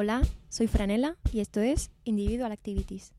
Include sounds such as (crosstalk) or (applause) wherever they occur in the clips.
Hola, soy Franela y esto es Individual Activities.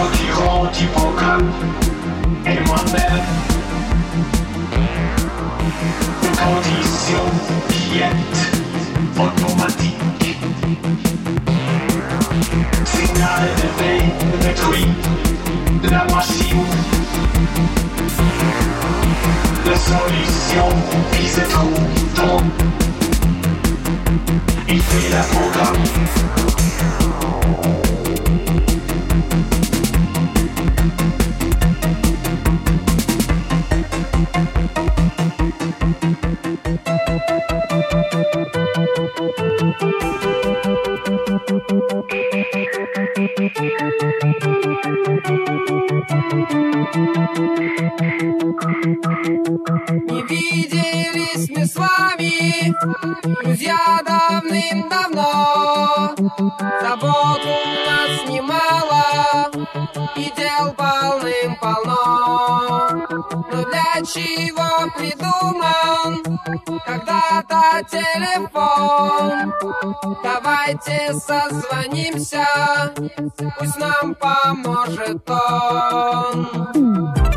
anti-tyran, anti-programme et moi-même. Une condition qui est automatique. Signal élevé détruit la machine. La solution qui se trouve dans il fait la programme. Thank you. телефон. Давайте созвонимся Пусть нам поможет он.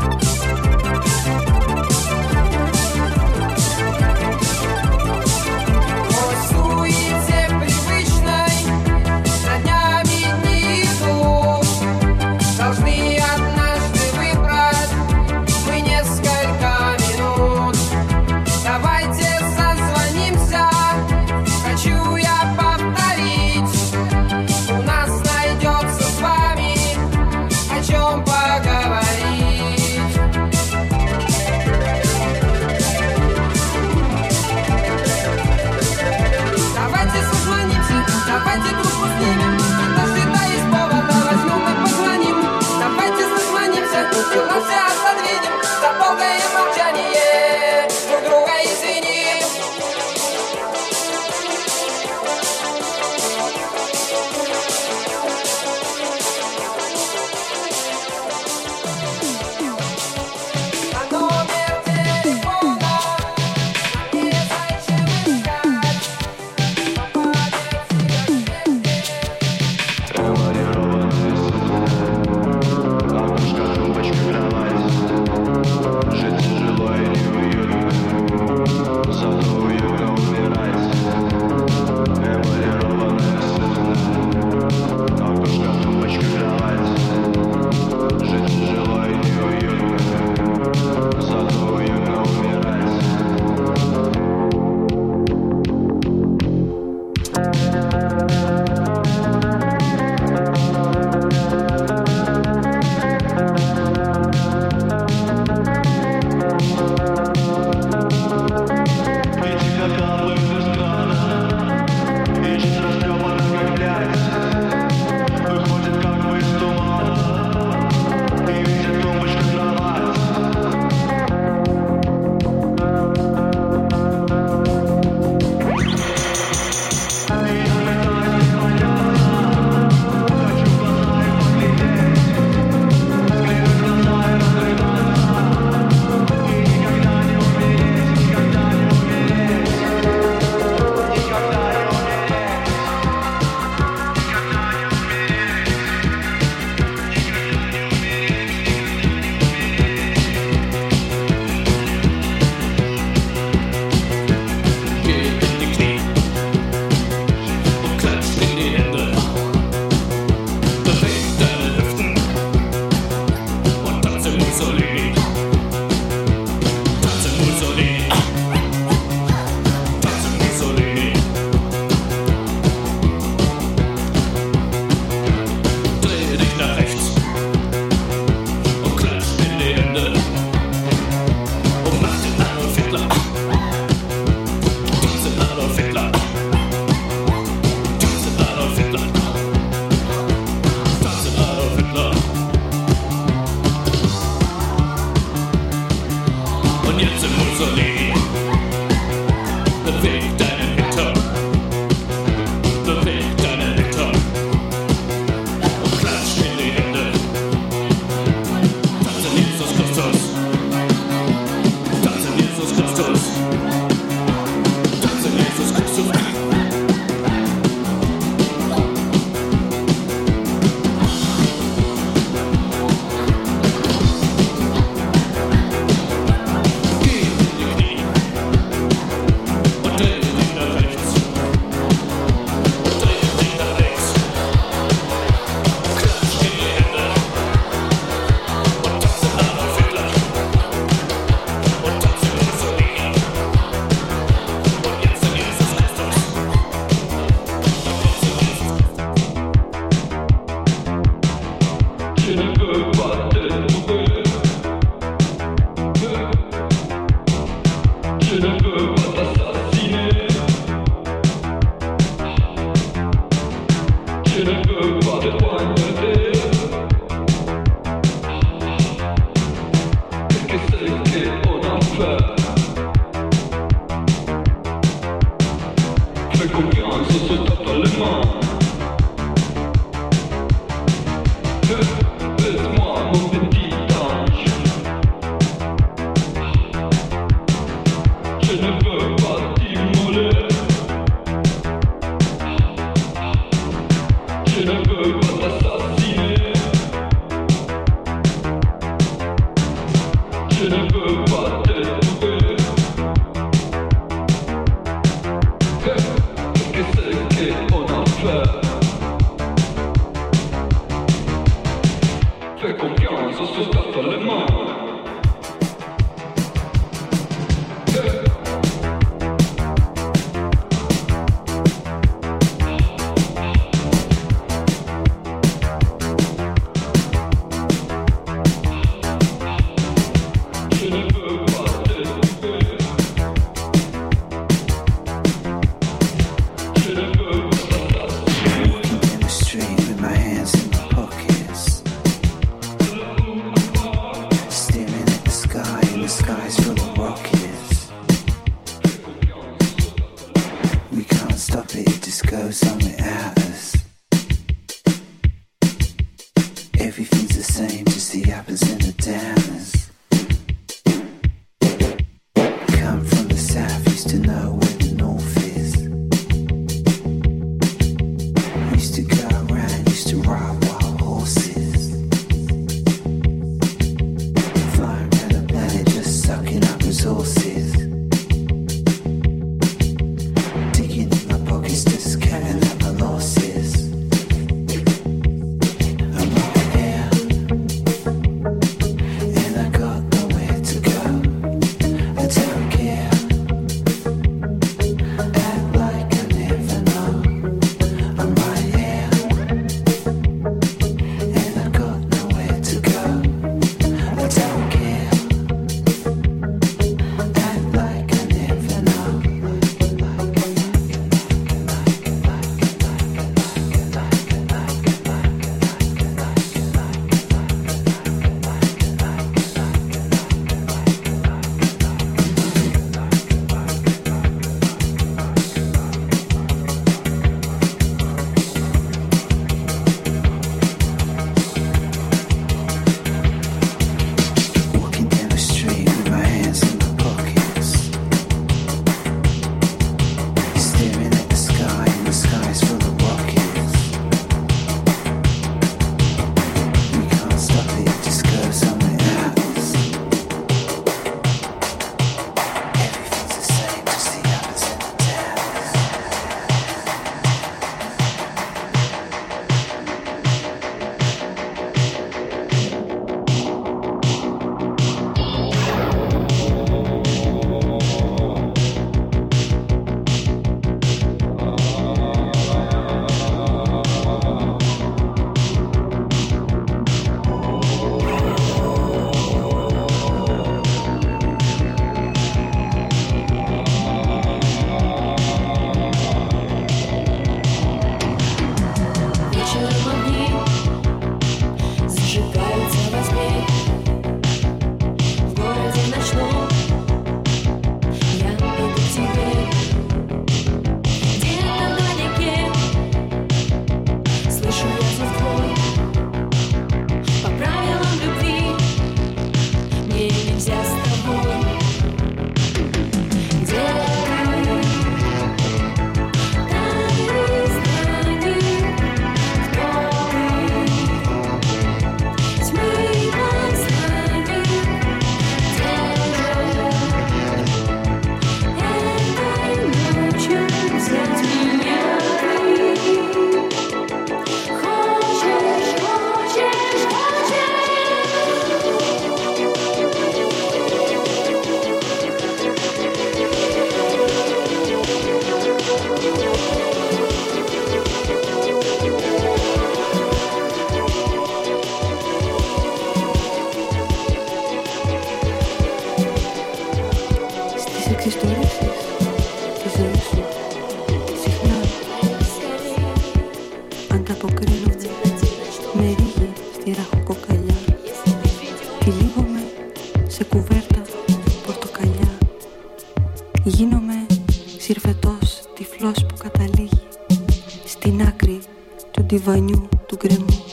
Του ντιβανιού του γκρεμού.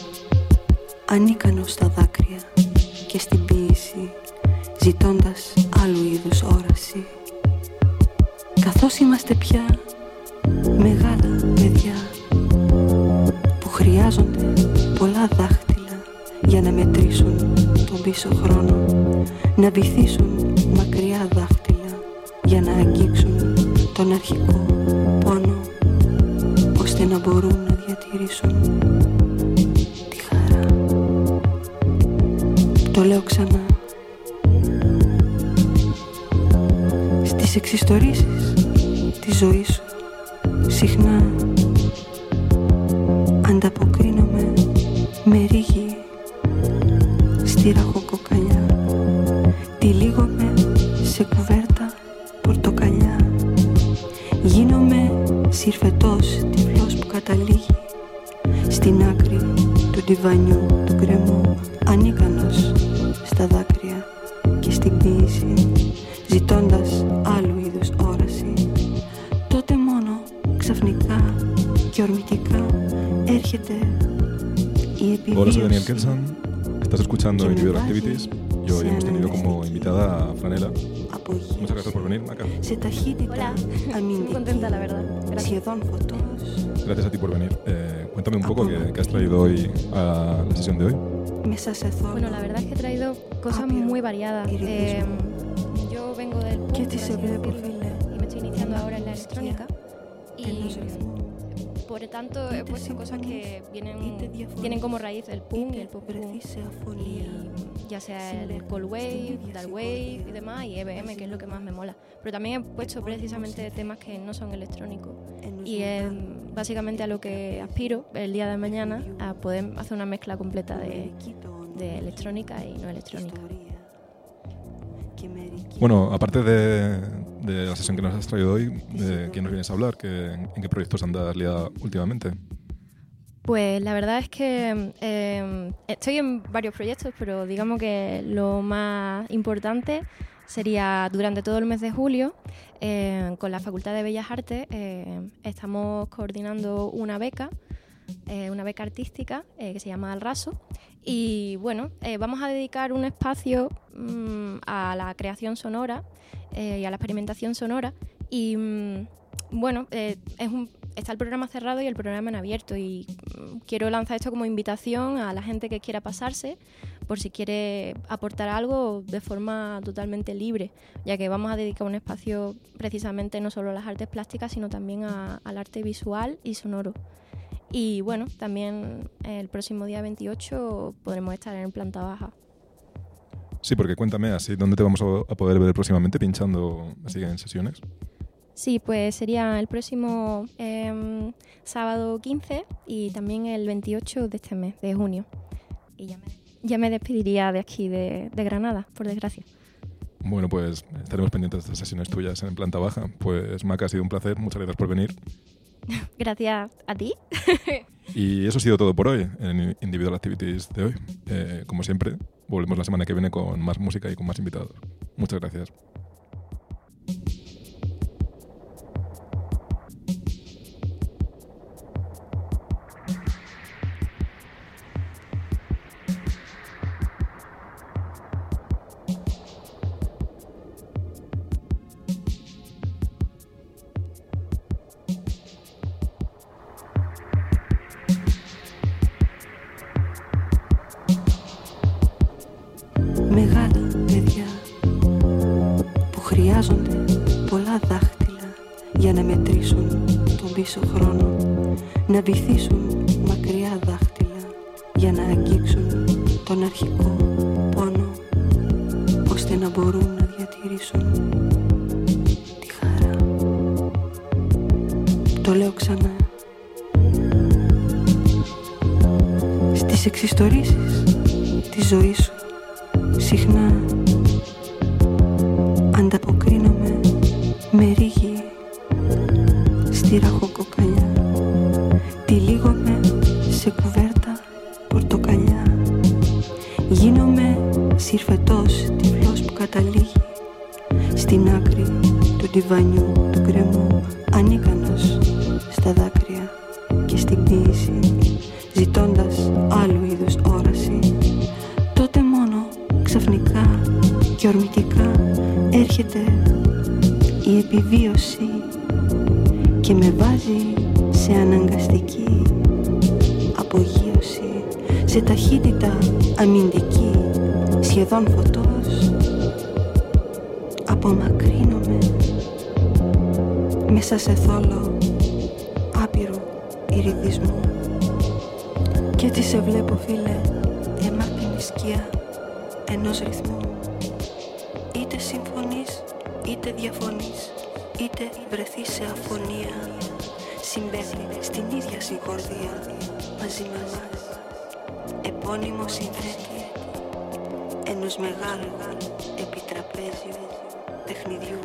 Ανίκανος στα δάκρυα και στην ποίηση Ζητώντας άλλου είδους όραση. Καθώς είμαστε πια μεγάλα παιδιά Που χρειάζονται πολλά δάχτυλα Για να μετρήσουν τον πίσω χρόνο Να βυθίσουν μακριά δάχτυλα Για να αγγίξουν τον αρχικό πόνο Ώστε να μπορούν να διατηρήσουν τη χαρά. Το λέω ξανά. Στις εξιστορήσεις της ζωής σου Συχνά la sesión de hoy? Bueno, la verdad es que he traído cosas muy variadas. Eh, yo vengo del... tanto eh, he puesto cosas que vienen, tienen como raíz el punk y el pop punk, y ya sea el cold wave, dark wave y demás, y EBM, que es lo que más me mola. Pero también he puesto precisamente temas que no son electrónicos, y es básicamente a lo que aspiro el día de mañana, a poder hacer una mezcla completa de electrónica y no electrónica. Bueno, aparte de, de la sesión que nos has traído hoy, ¿de qué nos vienes a hablar? ¿Qué, ¿En qué proyectos andas liada últimamente? Pues la verdad es que eh, estoy en varios proyectos, pero digamos que lo más importante sería durante todo el mes de julio, eh, con la Facultad de Bellas Artes, eh, estamos coordinando una beca, eh, una beca artística eh, que se llama Al Raso. Y bueno, eh, vamos a dedicar un espacio mm, a la creación sonora eh, y a la experimentación sonora. Y mm, bueno, eh, es un, está el programa cerrado y el programa en abierto. Y mm, quiero lanzar esto como invitación a la gente que quiera pasarse, por si quiere aportar algo de forma totalmente libre, ya que vamos a dedicar un espacio precisamente no solo a las artes plásticas, sino también a- al arte visual y sonoro. Y bueno, también el próximo día 28 podremos estar en planta baja. Sí, porque cuéntame así, ¿dónde te vamos a, poder ver próximamente pinchando así en sesiones? Sí, pues sería el próximo em, sábado 15 y también el 28 de este mes, de junio. Y ya me, ya me despediría de aquí, de, de Granada, por desgracia. Bueno, pues estaremos pendientes de estas sesiones tuyas en planta baja. Pues Maca, ha sido un placer, muchas gracias por venir. (laughs) Gracias a ti. (laughs) Y eso ha sido todo por hoy en Individual Activities de hoy. Eh, como siempre, volvemos la semana que viene con más música y con más invitados. Muchas gracias. Χρειάζονται πολλά δάχτυλα για να μετρήσουν τον πίσω χρόνο να βυθίσουν μακριά δάχτυλα για να αγγίξουν τον αρχικό πόνο ώστε να μπορούν να διατηρήσουν τη χαρά. Το λέω ξανά. Στις εξιστορήσεις παιχνιδιού